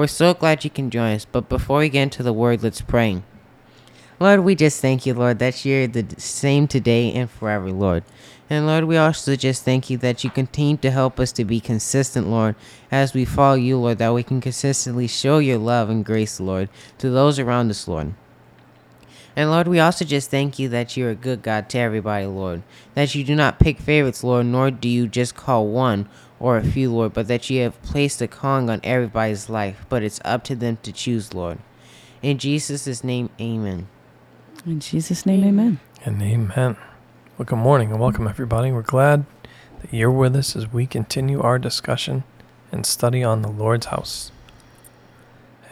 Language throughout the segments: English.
We're so glad you can join us, but before we get into the Word, let's pray. Lord, we just thank you, Lord, that you're the same today and forever, Lord. And Lord, we also just thank you that you continue to help us to be consistent, Lord, as we follow you, Lord, that we can consistently show your love and grace, Lord, to those around us, Lord. And Lord, we also just thank you that you're a good God to everybody, Lord. That you do not pick favorites, Lord, nor do you just call one or a few, Lord, but that you have placed a calling on everybody's life, but it's up to them to choose, Lord. In Jesus' name, amen. In Jesus' name, amen. And amen. Well, good morning and welcome, everybody. We're glad that you're with us as we continue our discussion and study on the Lord's house.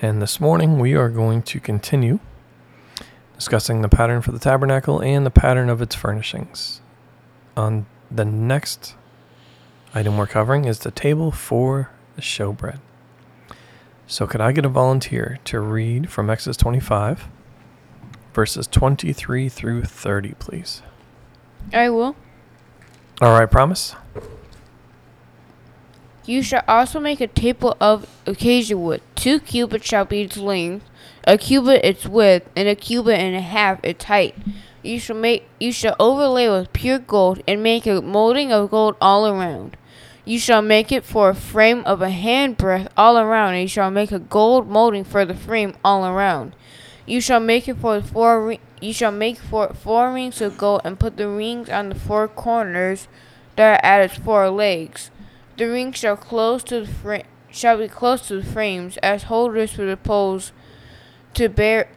And this morning we are going to continue discussing the pattern for the tabernacle and the pattern of its furnishings. On the next item we're covering is the table for the showbread. So, could I get a volunteer to read from Exodus 25, verses 23 through 30, please? I will. All right, promise? You shall also make a table of acacia wood. Two cubits shall be its length, a cubit its width, and a cubit and a half its height. You shall make you shall overlay with pure gold, and make a molding of gold all around. You shall make it for a frame of a handbreadth all around, and you shall make a gold molding for the frame all around. You shall make it for four. Ri- you shall make for four rings of gold, and put the rings on the four corners that are at its four legs. The rings shall close to the fra- shall be close to the frames as holders for the poles to bear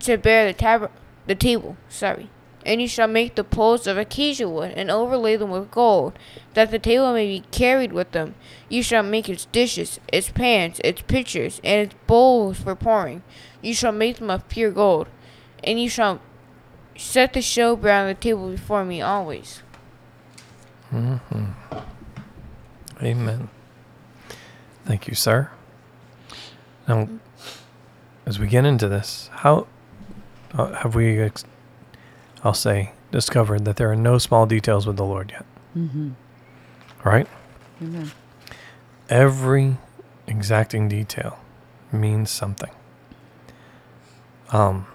to bear the tab- the table. Sorry. And you shall make the poles of acacia wood and overlay them with gold, that the table may be carried with them. You shall make its dishes, its pans, its pitchers, and its bowls for pouring. You shall make them of pure gold, and you shall set the showbread on the table before me always. Mm-hmm. Amen. Thank you, sir. Now, as we get into this, how uh, have we, ex- I'll say, discovered that there are no small details with the Lord yet? Mm-hmm. Right? Amen. Every exacting detail means something. Um.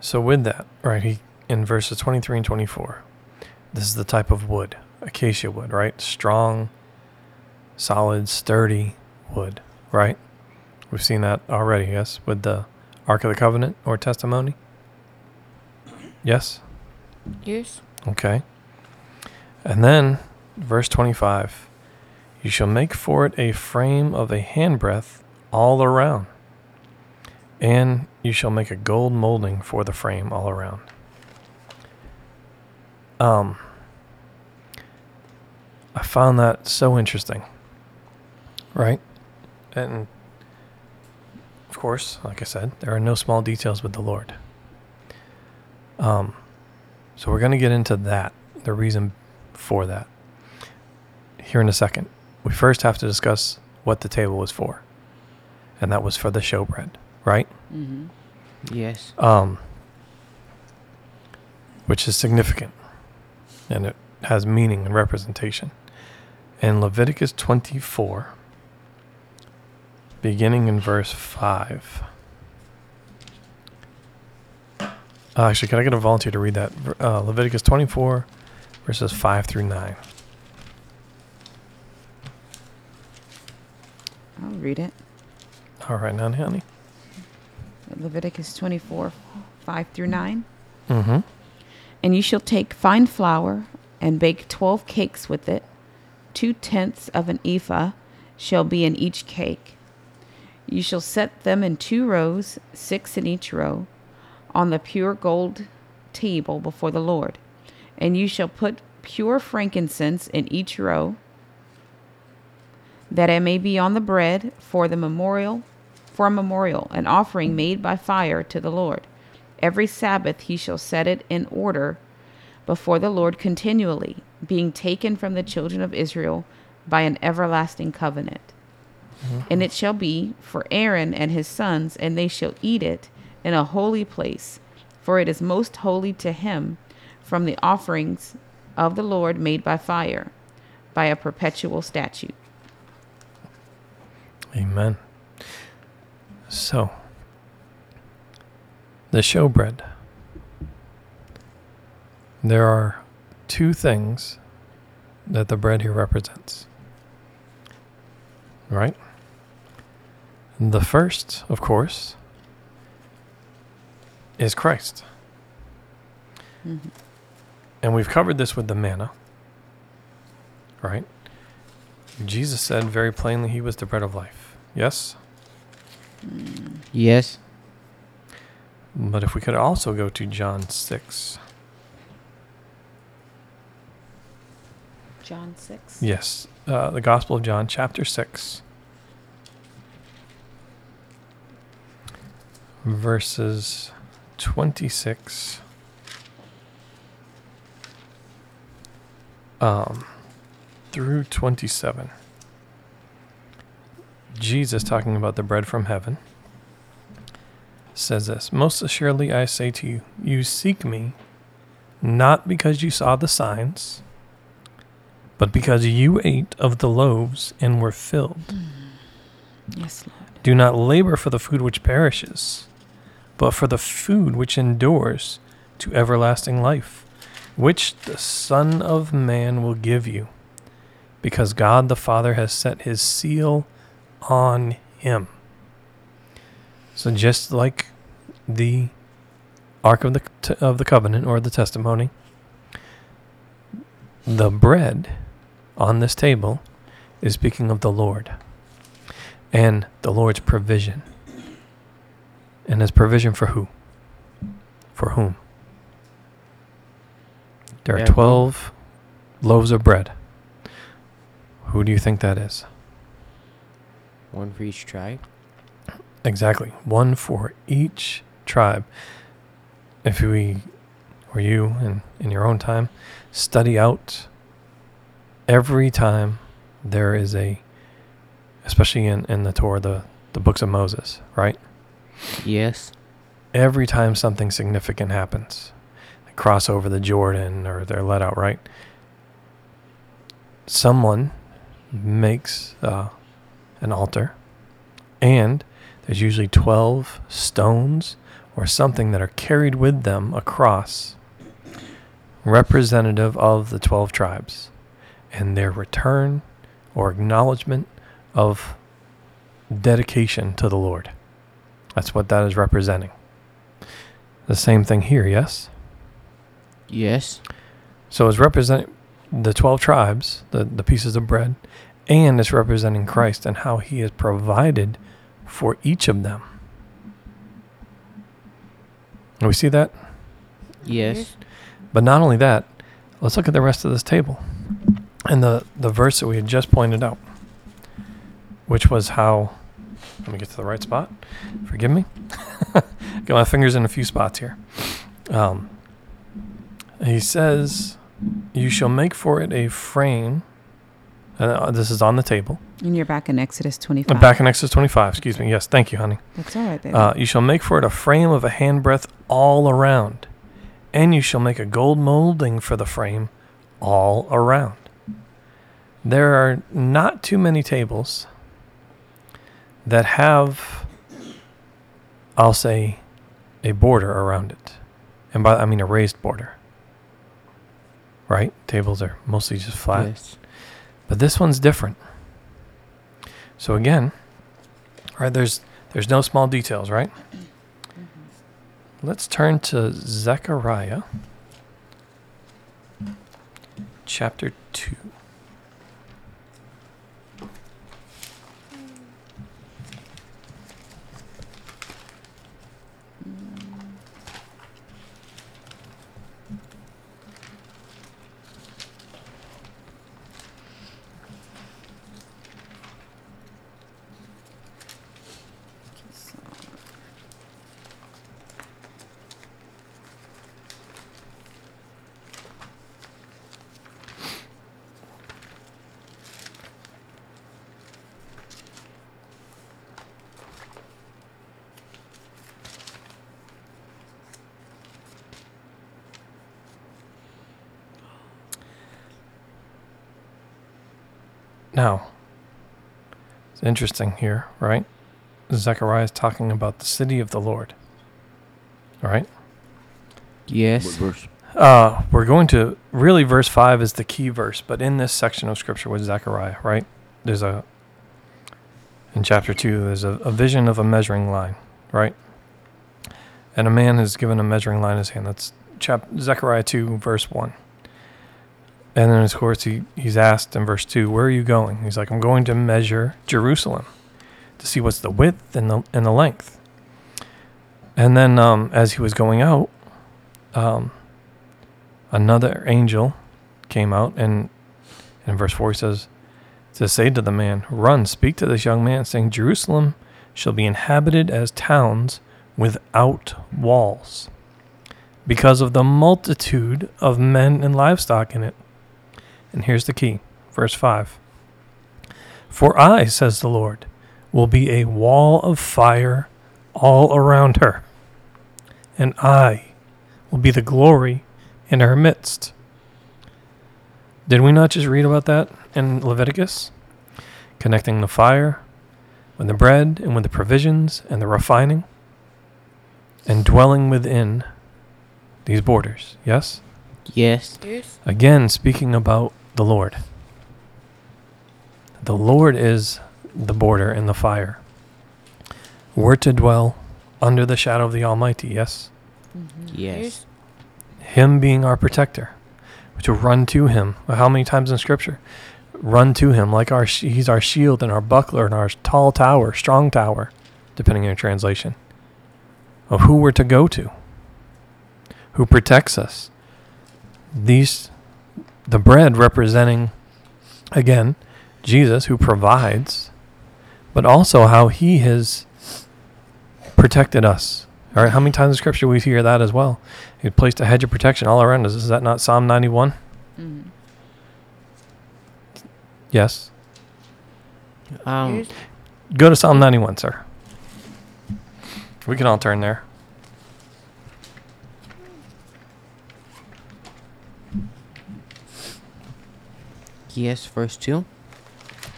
So with that, right, he in verses 23 and 24, this is the type of wood, acacia wood, right? Strong, solid, sturdy wood, right? We've seen that already, yes, with the Ark of the Covenant or testimony. Yes? Yes. Okay. And then, verse 25 You shall make for it a frame of a handbreadth all around, and you shall make a gold molding for the frame all around. Um, I found that so interesting, right? And course, like I said, there are no small details with the Lord. Um, so we're going to get into that, the reason for that, here in a second. We first have to discuss what the table was for, and that was for the showbread, right? Mm-hmm. Yes. Um, which is significant, and it has meaning and representation. In Leviticus 24, beginning in verse 5. Uh, actually, can I get a volunteer to read that? Uh, Leviticus 24, verses 5 through 9. I'll read it. All right, now, honey. Leviticus 24, 5 through 9. Mm-hmm. And you shall take fine flour and bake twelve cakes with it. Two tenths of an ephah shall be in each cake. You shall set them in two rows, six in each row, on the pure gold table before the Lord. And you shall put pure frankincense in each row, that it may be on the bread for the memorial for a memorial, an offering made by fire to the Lord. Every Sabbath he shall set it in order before the Lord continually, being taken from the children of Israel by an everlasting covenant. Mm-hmm. And it shall be for Aaron and his sons, and they shall eat it in a holy place, for it is most holy to him from the offerings of the Lord made by fire, by a perpetual statute. Amen. So, the showbread. There are two things that the bread here represents. Right? The first, of course, is Christ. And we've covered this with the manna. Right? Jesus said very plainly he was the bread of life. Yes? Yes. But if we could also go to John 6. John 6. Yes, uh, the Gospel of John, chapter 6, verses 26 um, through 27. Jesus, talking about the bread from heaven, says this Most assuredly I say to you, you seek me not because you saw the signs but because you ate of the loaves and were filled. Yes, Lord. Do not labor for the food which perishes, but for the food which endures to everlasting life, which the Son of Man will give you, because God the Father has set his seal on him. So just like the Ark of the, of the Covenant or the testimony, the bread on this table is speaking of the Lord and the Lord's provision. And his provision for who? For whom? There are Yeah, who? 12 loaves of bread. Who do you think that is? One for each tribe. Exactly. One for each tribe. If we, or you, in, in your own time, study out every time there is a, especially in, in the Torah, the, the books of Moses, right? Yes. Every time something significant happens, they cross over the Jordan or they're let out, right? Someone makes uh, an altar, and there's usually 12 stones or something that are carried with them across, representative of the 12 tribes and their return or acknowledgement of dedication to the Lord. That's what that is representing. The same thing here, yes? Yes. So it's representing the 12 tribes, the, the pieces of bread, and it's representing Christ and how he has provided for each of them. Do we see that? Yes. But not only that, let's look at the rest of this table. And the, the verse that we had just pointed out, which was how. Let me get to the right spot. Forgive me. Got my fingers in a few spots here. Um, he says, You shall make for it a frame. And uh, this is on the table. And you're back in Exodus Uh, 25. Back in Exodus 25. Excuse me. Yes. Thank you, honey. That's all right, baby. Uh, you shall make for it a frame of a handbreadth all around, and you shall make a gold molding for the frame all around. There are not too many tables that have, I'll say, a border around it. And by I mean a raised border. Right? Tables are mostly just flat. Yes. But this one's different. So again, right there's there's no small details, right? Mm-hmm. Let's turn to Zechariah chapter 2. Interesting here, right? Zechariah is talking about the city of the Lord. All right? Yes. What? Uh, we're going to really verse five is the key verse, but in this section of scripture with Zechariah, right? There's a in chapter two, there's a, a vision of a measuring line, right? And a man is given a measuring line in his hand. That's chap Zechariah two, verse one. And then of course he, he's asked in verse two, where are you going? He's like, I'm going to measure Jerusalem to see what's the width and the and the length. And then um, as he was going out, um, another angel came out and in verse 4 he says to say to the man run speak to this young man saying jerusalem shall be inhabited as towns without walls because of the multitude of men and livestock in it and here's the key verse 5 for i says the lord will be a wall of fire all around her and i will be the glory in her midst. Did we not just read about that in Leviticus? Connecting the fire with the bread and with the provisions and the refining and dwelling within these borders. Yes? Yes. Yes. Again, speaking about the Lord. The Lord is the border and the fire. We're to dwell under the shadow of the Almighty, mm-hmm. yes? Yes. Him being our protector, to run to Him. How many times in Scripture? Run to Him like our sh- He's our shield and our buckler and our tall tower, strong tower, depending on your translation. Of who we're to go to, who protects us. These, the bread representing, again, Jesus who provides, but also how He has protected us. All right, how many times in Scripture we hear that as well? He placed a hedge of protection all around us. Is that not Psalm 91? Mhm. Yes. Um. Yes. Go to Psalm 91, sir. We can all turn there. Yes. Verse two.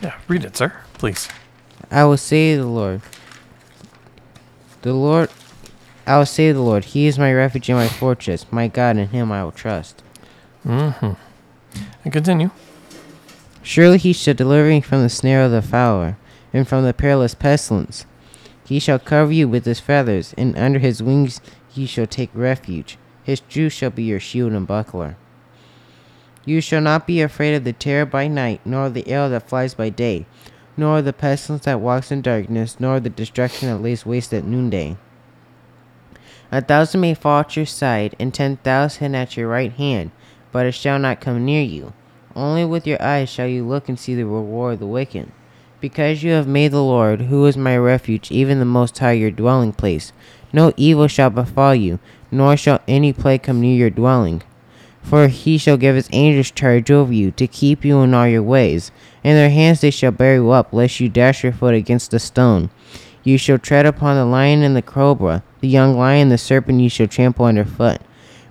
Yeah, read it, sir, please. I will say to the Lord. The Lord. I will say the Lord, He is my refuge and my fortress, my God, in Him I will trust. Mm-hmm. And continue. Surely He shall deliver you from the snare of the fowler, and from the perilous pestilence. He shall cover you with His feathers, and under His wings ye shall take refuge. His truth shall be your shield and buckler. You shall not be afraid of the terror by night, nor of the arrow that flies by day, nor of the pestilence that walks in darkness, nor of the destruction that lays waste at noonday. A thousand may fall at your side, and ten thousand at your right hand, but it shall not come near you. Only with your eyes shall you look and see the reward of the wicked. Because you have made the Lord, who is my refuge, even the Most High, your dwelling place, no evil shall befall you, nor shall any plague come near your dwelling. For he shall give his angels charge over you, to keep you in all your ways. In their hands they shall bear you up, lest you dash your foot against a stone. You shall tread upon the lion and the cobra, the young lion, the serpent you shall trample under foot.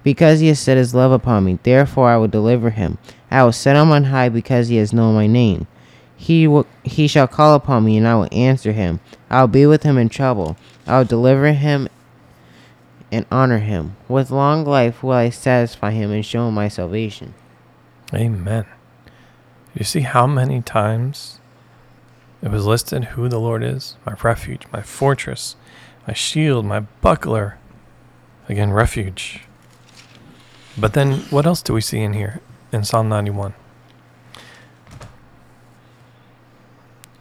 Because he has set his love upon me, therefore I will deliver him. I will set him on high, because he has known my name. He will, he shall call upon me, and I will answer him. I will be with him in trouble. I will deliver him and honor him. With long life will I satisfy him and show him my salvation. Amen. You see how many times it was listed who the Lord is? My refuge, my fortress, my shield, my buckler. Again, refuge. But then what else do we see in here in Psalm 91?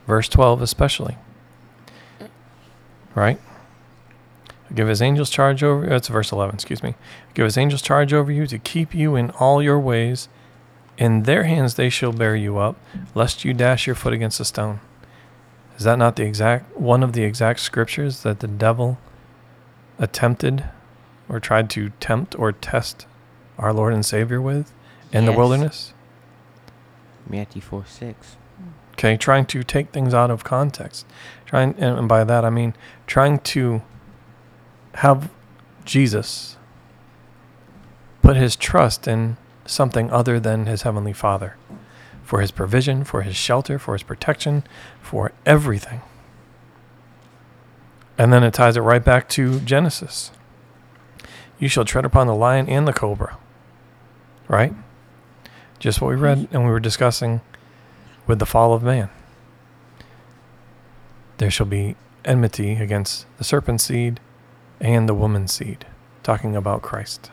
Verse 12, especially. Right? Give his angels charge over uh, That's verse 11, excuse me. Give his angels charge over you to keep you in all your ways. In their hands they shall bear you up, lest you dash your foot against a stone. Is that not the exact one of the exact scriptures that the devil attempted or tried to tempt or test our Lord and Savior with in the wilderness? Matthew 4 6. Okay, trying to take things out of context. Trying and by that I mean trying to have Jesus put his trust in something other than his heavenly Father. for his provision, for his shelter, for his protection, for everything. And then it ties it right back to Genesis. You shall tread upon the lion and the cobra. Right? Just what we read mm-hmm. and we were discussing with the fall of man. There shall be enmity against the serpent seed and the woman's seed, talking about Christ.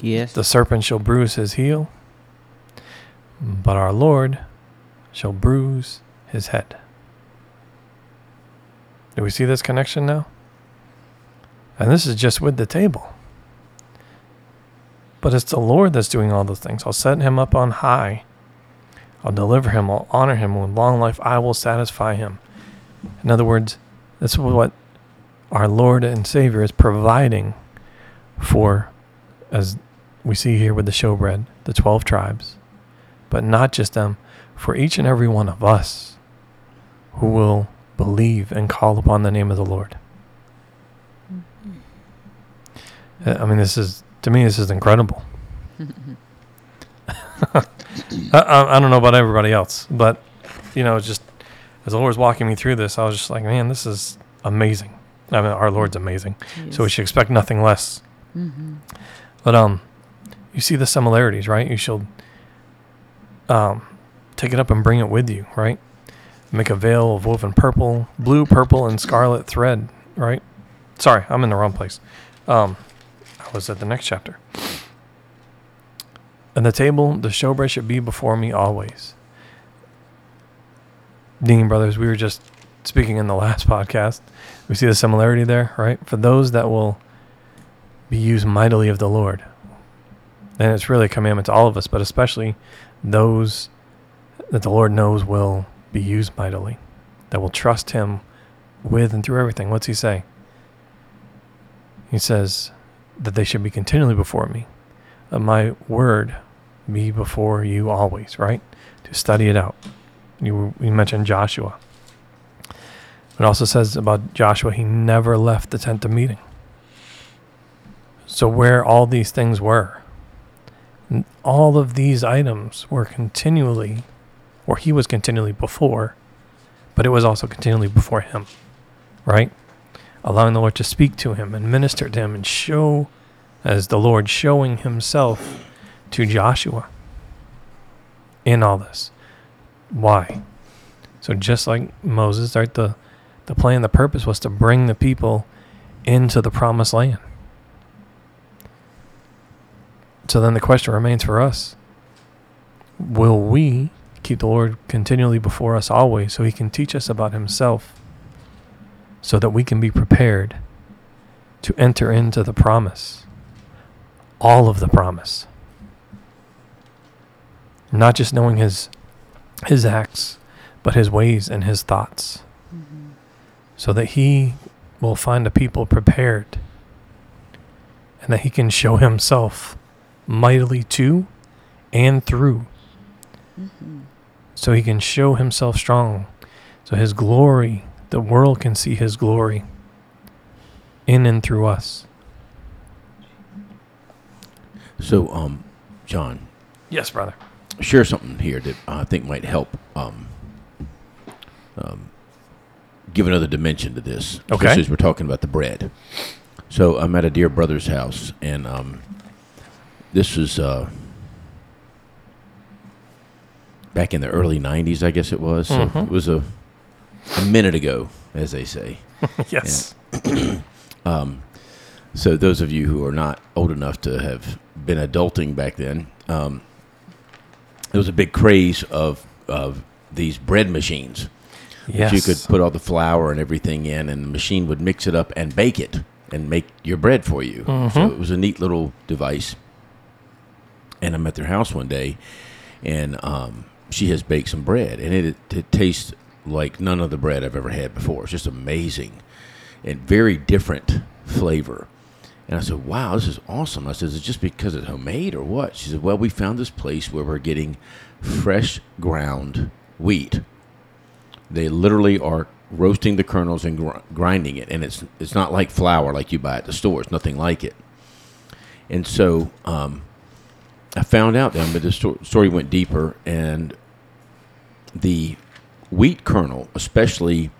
Yes. The serpent shall bruise his heel, but our Lord shall bruise his head. Do we see this connection now? And this is just with the table. But it's the Lord that's doing all those things. I'll set him up on high. I'll deliver him. I'll honor him. With long life, I will satisfy him. In other words, this is what our Lord and Savior is providing for, as we see here with the showbread, the 12 tribes, but not just them, for each and every one of us who will believe and call upon the name of the Lord. Uh, I mean, this is, to me, this is incredible. I, I, I don't know about everybody else, but, you know, just as the Lord was walking me through this, I was just like, man, this is amazing. I mean, our Lord's amazing. So we should expect nothing less. But, um, you see the similarities, right? You shall um, take it up and bring it with you, right? Make a veil of woven purple, blue, purple, and scarlet thread, right? Sorry, I'm in the wrong place. Um, I was at the next chapter. And the table, the showbread should be before me always. Dean brothers, we were just speaking in the last podcast. We see the similarity there, right? For those that will be used mightily of the Lord. And it's really a commandment to all of us, but especially those that the Lord knows will be used mightily, that will trust Him with and through everything. What's He say? He says that they should be continually before me. Let my word be before you always, right? To study it out. You, you mentioned Joshua. It also says about Joshua, he never left the tent of meeting. So, where all these things were, all of these items were continually, or he was continually before, but it was also continually before him, right? Allowing the Lord to speak to him and minister to him and show, as the Lord showing himself to Joshua in all this. Why? So just like Moses, right, the the plan, the purpose was to bring the people into the promised land. So then the question remains for us Will we keep the Lord continually before us always so he can teach us about himself so that we can be prepared to enter into the promise? All of the promise. Not just knowing his his acts, but his ways and his thoughts. So that he will find a people prepared and that he can show himself mightily to and through. So he can show himself strong. So his glory, the world can see his glory in and through us. So, um, John, Yes, brother. share something here that I think might help um, um, give another dimension to this. Okay. Especially as we're talking about the bread. So I'm at a dear brother's house, and um, this was uh, back in the early '90s, I guess it was. So Mhm. it was a a minute ago, as they say. yes. Um, so those of you who are not old enough to have been adulting back then, um, there was a big craze of of these bread machines. Yes. that You could put all the flour and everything in, and the machine would mix it up and bake it and make your bread for you. So Mhm. it was a neat little device. And I'm at their house one day, and um, she has baked some bread, and it, it tastes like none of the bread I've ever had before. It's just amazing and very different flavor. And I said, "Wow, this is awesome." I said, "Is it just because it's homemade or what?" She said, "Well, we found this place where we're getting fresh ground wheat. They literally are roasting the kernels and gr- grinding it, and it's it's not like flour like you buy at the store. It's nothing like it." And so, um, I found out then, but the sto- story went deeper, and the wheat kernel, especially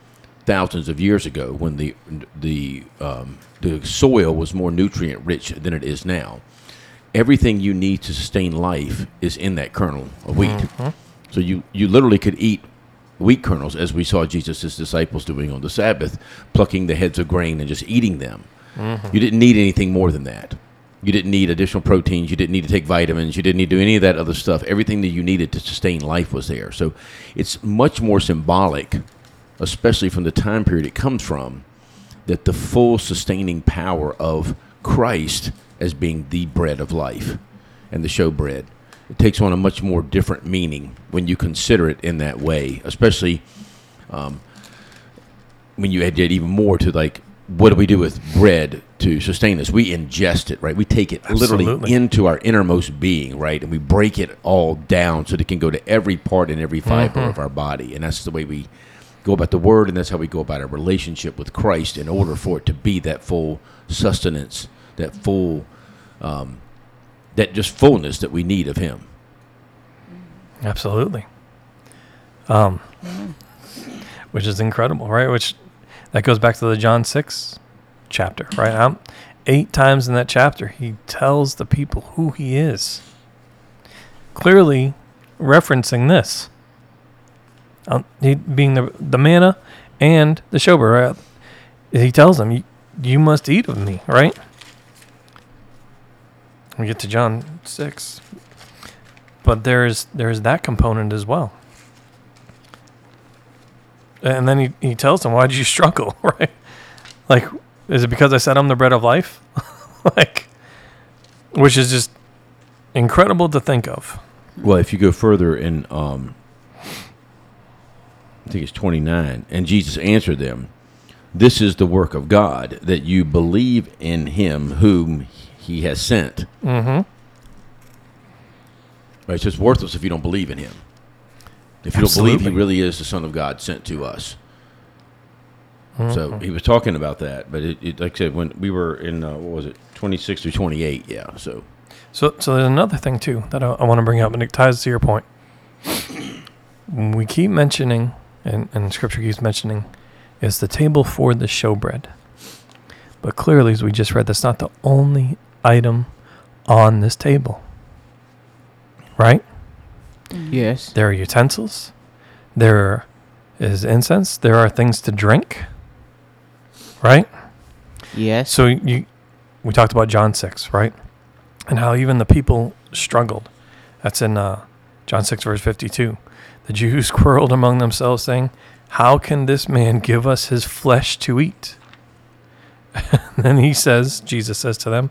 thousands of years ago, when the the um, the soil was more nutrient rich than it is now, everything you need to sustain life is in that kernel of wheat. So you you literally could eat wheat kernels, as we saw Jesus' disciples doing on the Sabbath, plucking the heads of grain and just eating them. Mm-hmm. You didn't need anything more than that. You didn't need additional proteins. You didn't need to take vitamins. You didn't need to do any of that other stuff. Everything that you needed to sustain life was there. So it's much more symbolic, especially from the time period it comes from, that the full sustaining power of Christ as being the bread of life and the show bread. It takes on a much more different meaning when you consider it in that way, especially um, when you add even more to like, what do we do with bread to sustain us? We ingest it, right? We take it literally into our innermost being, right? And we break it all down so that it can go to every part and every fiber of our body. And that's the way we go about the word, and that's how we go about our relationship with Christ in order for it to be that full sustenance, that full, um, that just fullness that we need of Him. Absolutely. Um, which is incredible, right? Which that goes back to the John six chapter, right? Um, eight times in that chapter, he tells the people who he is, clearly referencing this, um, he, being the the manna and the showbread. Right? He tells them, "You, you must eat of me," right? We get to John six, but there's there's that component as well. And then he, he tells them, Why did you struggle? Right? Like, is it because I said I'm the bread of life? like, which is just incredible to think of. Well, if you go further in, um, I think it's 29, and Jesus answered them, This is the work of God, that you believe in him whom he has sent. Mm-hmm. Right? So it's worthless if you don't believe in him. If you don't believe he really is the Son of God sent to us. Mm-hmm. So he was talking about that, but it, it, like I said, when we were in, uh, what was it, 26 through 28, yeah. So So, so there's another thing too that I, I want to bring up, and it ties to your point. We keep mentioning, and, and Scripture keeps mentioning, is the table for the showbread. But clearly, as we just read, that's not the only item on this table. Right? Yes. There are utensils. There is incense. There are things to drink. Right? Yes. So you, we talked about John six, right, and how even the people struggled. That's in uh, John six verse fifty two. The Jews quarreled among themselves, saying, "How can this man give us his flesh to eat?" then he says, Jesus says to them,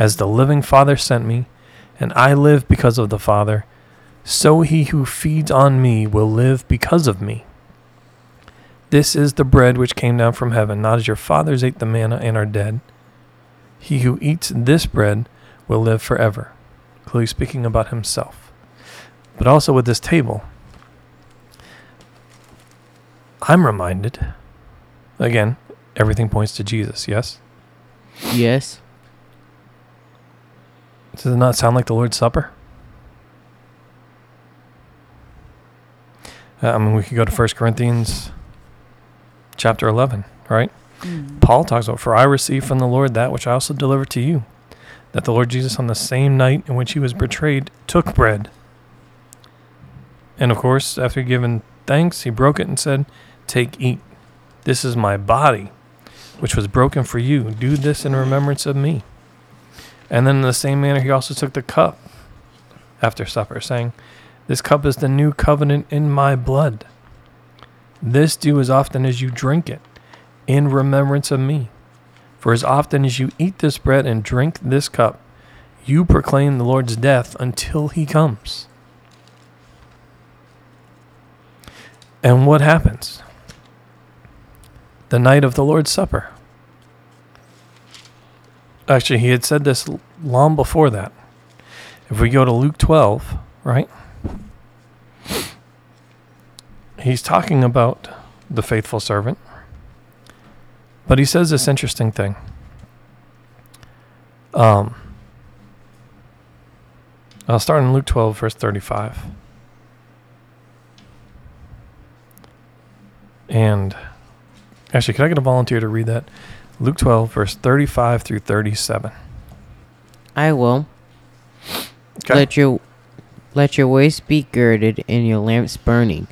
As the living Father sent me, and I live because of the Father, so he who feeds on me will live because of me. This is the bread which came down from heaven, not as your fathers ate the manna and are dead. He who eats this bread will live forever. Clearly speaking about himself. But also with this table, I'm reminded, again, everything points to Jesus, yes? yes. Does it not sound like the Lord's Supper? Uh, I mean, we could go to 1 Corinthians chapter 11, right? Paul talks about, For I received from the Lord that which I also delivered to you, that the Lord Jesus, on the same night in which he was betrayed, took bread. And of course, after giving thanks, he broke it and said, Take, eat. This is my body, which was broken for you. Do this in remembrance of me. And then in the same manner, he also took the cup after supper, saying, This cup is the new covenant in my blood. This do as often as you drink it, in remembrance of me. For as often as you eat this bread and drink this cup, You proclaim the Lord's death until he comes. And what happens? The night of the Lord's Supper. Actually, he had said this long before that. If we go to Luke 12, right? He's talking about the faithful servant. But he says this interesting thing. Um, I'll start in Luke 12, verse 35. And actually, could I get a volunteer to read that? Luke 12, verse 35 through 37. I will. Okay. Let your let your waist be girded and your lamps burning,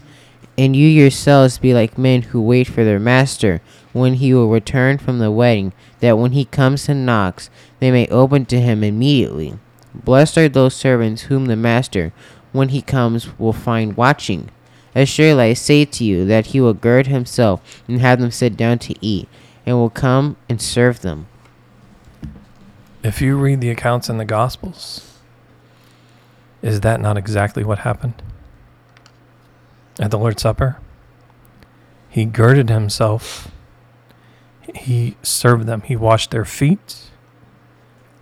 and you yourselves be like men who wait for their master when he will return from the wedding, that when he comes and knocks, they may open to him immediately. Blessed are those servants whom the master, when he comes, will find watching. Assuredly I say to you that he will gird himself and have them sit down to eat, and will come and serve them. If you read the accounts in the Gospels, is that not exactly what happened? At the Lord's Supper, he girded himself, he served them, he washed their feet,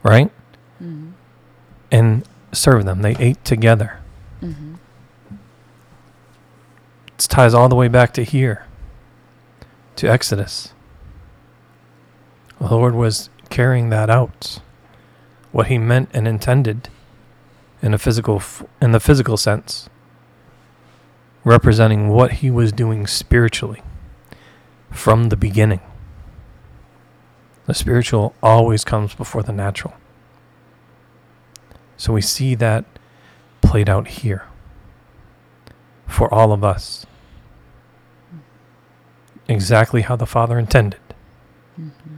right? Mm-hmm. And served them. They ate together. Mm-hmm. It ties all the way back to here, to Exodus. The Lord was carrying that out, what He meant and intended, in a physical, in the physical sense, representing what He was doing spiritually from the beginning. The spiritual always comes before the natural. So we see that played out here for all of us. Exactly how the Father intended. Mm-hmm.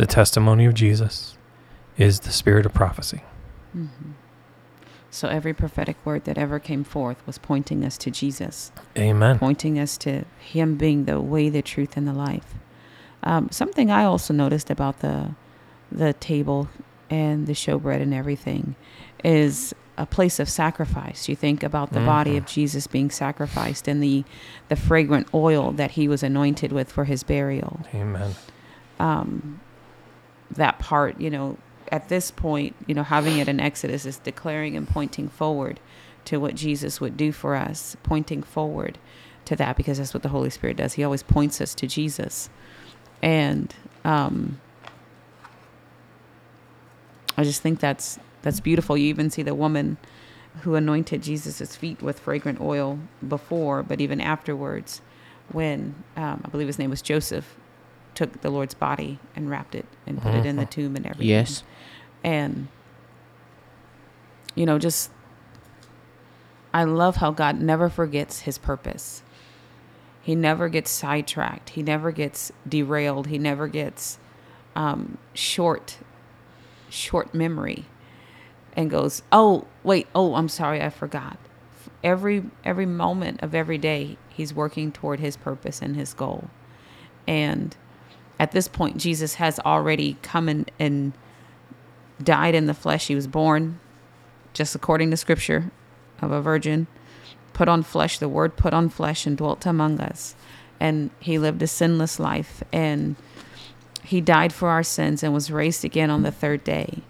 The testimony of Jesus is the spirit of prophecy. Mm-hmm. So every prophetic word that ever came forth was pointing us to Jesus, Amen. pointing us to Him being the way, the truth, and the life. Um, something I also noticed about the the table and the showbread and everything is a place of sacrifice. You think about the body of Jesus being sacrificed and the the fragrant oil that He was anointed with for His burial. Amen. um, that part, you know, at this point, you know, having it in Exodus is declaring and pointing forward to what Jesus would do for us, pointing forward to that because that's what the Holy Spirit does. He always points us to Jesus. And um, I just think that's that's beautiful. You even see the woman who anointed Jesus' feet with fragrant oil before, but even afterwards, when um, I believe his name was Joseph, took the Lord's body and wrapped it and put it in the tomb and everything. Yes. And, you know, just, I love how God never forgets his purpose. He never gets sidetracked. He never gets derailed. He never gets um, short, short memory and goes, oh, wait, oh, I'm sorry, I forgot. Every, every moment of every day, he's working toward his purpose and his goal. And at this point, Jesus has already come and, and died in the flesh. He was born, just according to scripture, of a virgin, put on flesh. The word put on flesh and dwelt among us. And he lived a sinless life. And he died for our sins and was raised again on the third day.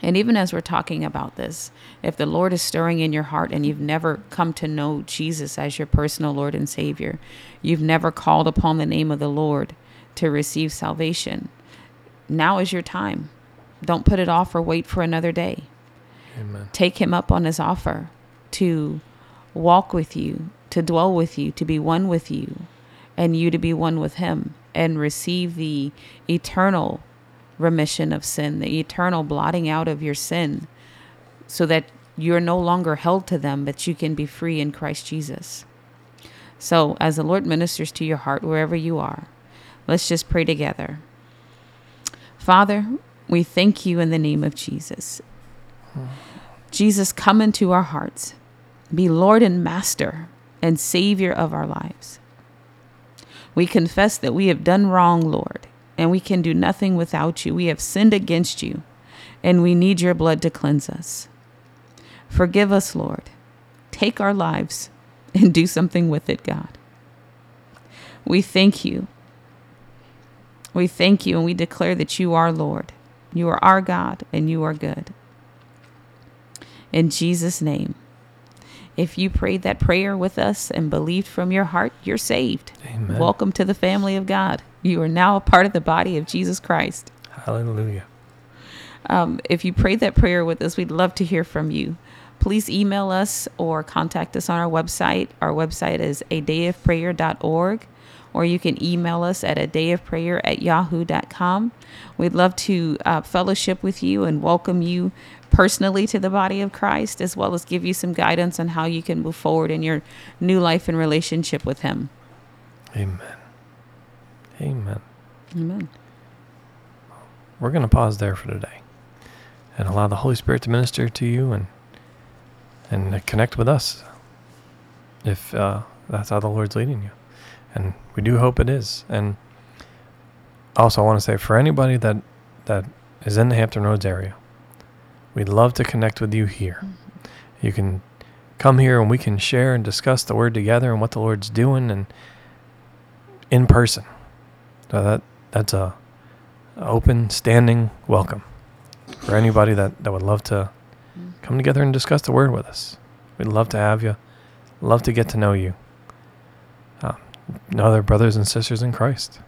And even as we're talking about this, if the Lord is stirring in your heart and you've never come to know Jesus as your personal Lord and Savior, you've never called upon the name of the Lord to receive salvation, now is your time. Don't put it off or wait for another day. Amen. Take him up on his offer to walk with you, to dwell with you, to be one with you, and you to be one with him and receive the eternal remission of sin, the eternal blotting out of your sin, so that you're no longer held to them, but you can be free in Christ Jesus. So, as the Lord ministers to your heart, wherever you are, let's just pray together. Father, we thank you in the name of Jesus. Jesus, come into our hearts. Be Lord and Master and Savior of our lives. We confess that we have done wrong, Lord, and we can do nothing without you. We have sinned against you, and we need your blood to cleanse us. Forgive us, Lord. Take our lives and do something with it, God. We thank you. We thank you and we declare that you are Lord. You are our God and you are good. In Jesus' name. If you prayed that prayer with us and believed from your heart, you're saved. Amen. Welcome to the family of God. You are now a part of the body of Jesus Christ. Hallelujah. Um, if you prayed that prayer with us, we'd love to hear from you. Please email us or contact us on our website. Our website is a dayofprayer.org, or you can email us at a day of prayer at yahoo.com. We'd love to uh, fellowship with you and welcome you personally to the body of Christ, as well as give you some guidance on how you can move forward in your new life and relationship with Him. Amen. Amen. Amen. We're going to pause there for today and allow the Holy Spirit to minister to you and and connect with us if uh, that's how the Lord's leading you. And we do hope it is. And also, I want to say for anybody that that is in the Hampton Roads area, we'd love to connect with you here. Mm-hmm. You can come here and we can share and discuss the Word together and what the Lord's doing and in person. So that that's a, open, standing welcome for anybody that, that would love to mm. come together and discuss the Word with us. We'd love to have you. Love to get to know you. Know other brothers and sisters in Christ.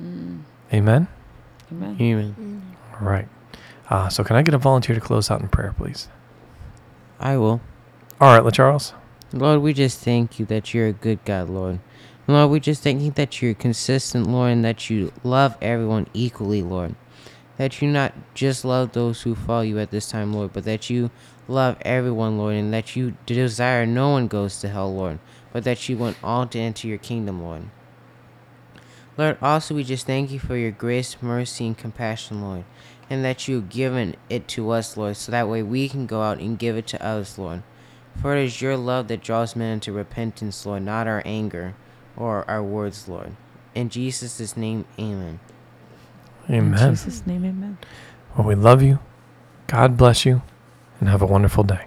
Mm. Amen. Amen. Amen. All right. Uh, so, can I get a volunteer to close out in prayer, please? I will. All right, LaCharles. Lord, we just thank you that you're a good God, Lord. Lord, we just thank you that you're consistent, Lord, and that you love everyone equally, Lord. That you not just love those who follow you at this time, Lord, but that you love everyone, Lord, and that you desire no one goes to hell, Lord, but that you want all to enter your kingdom, Lord. Lord, also we just thank you for your grace, mercy, and compassion, Lord, and that you've given it to us, Lord, so that way we can go out and give it to others, Lord. For it is your love that draws men into repentance, Lord, not our anger or our words, Lord. In Jesus' name, amen. In Amen. Jesus' name, amen. Well, we love you. God bless you. And have a wonderful day.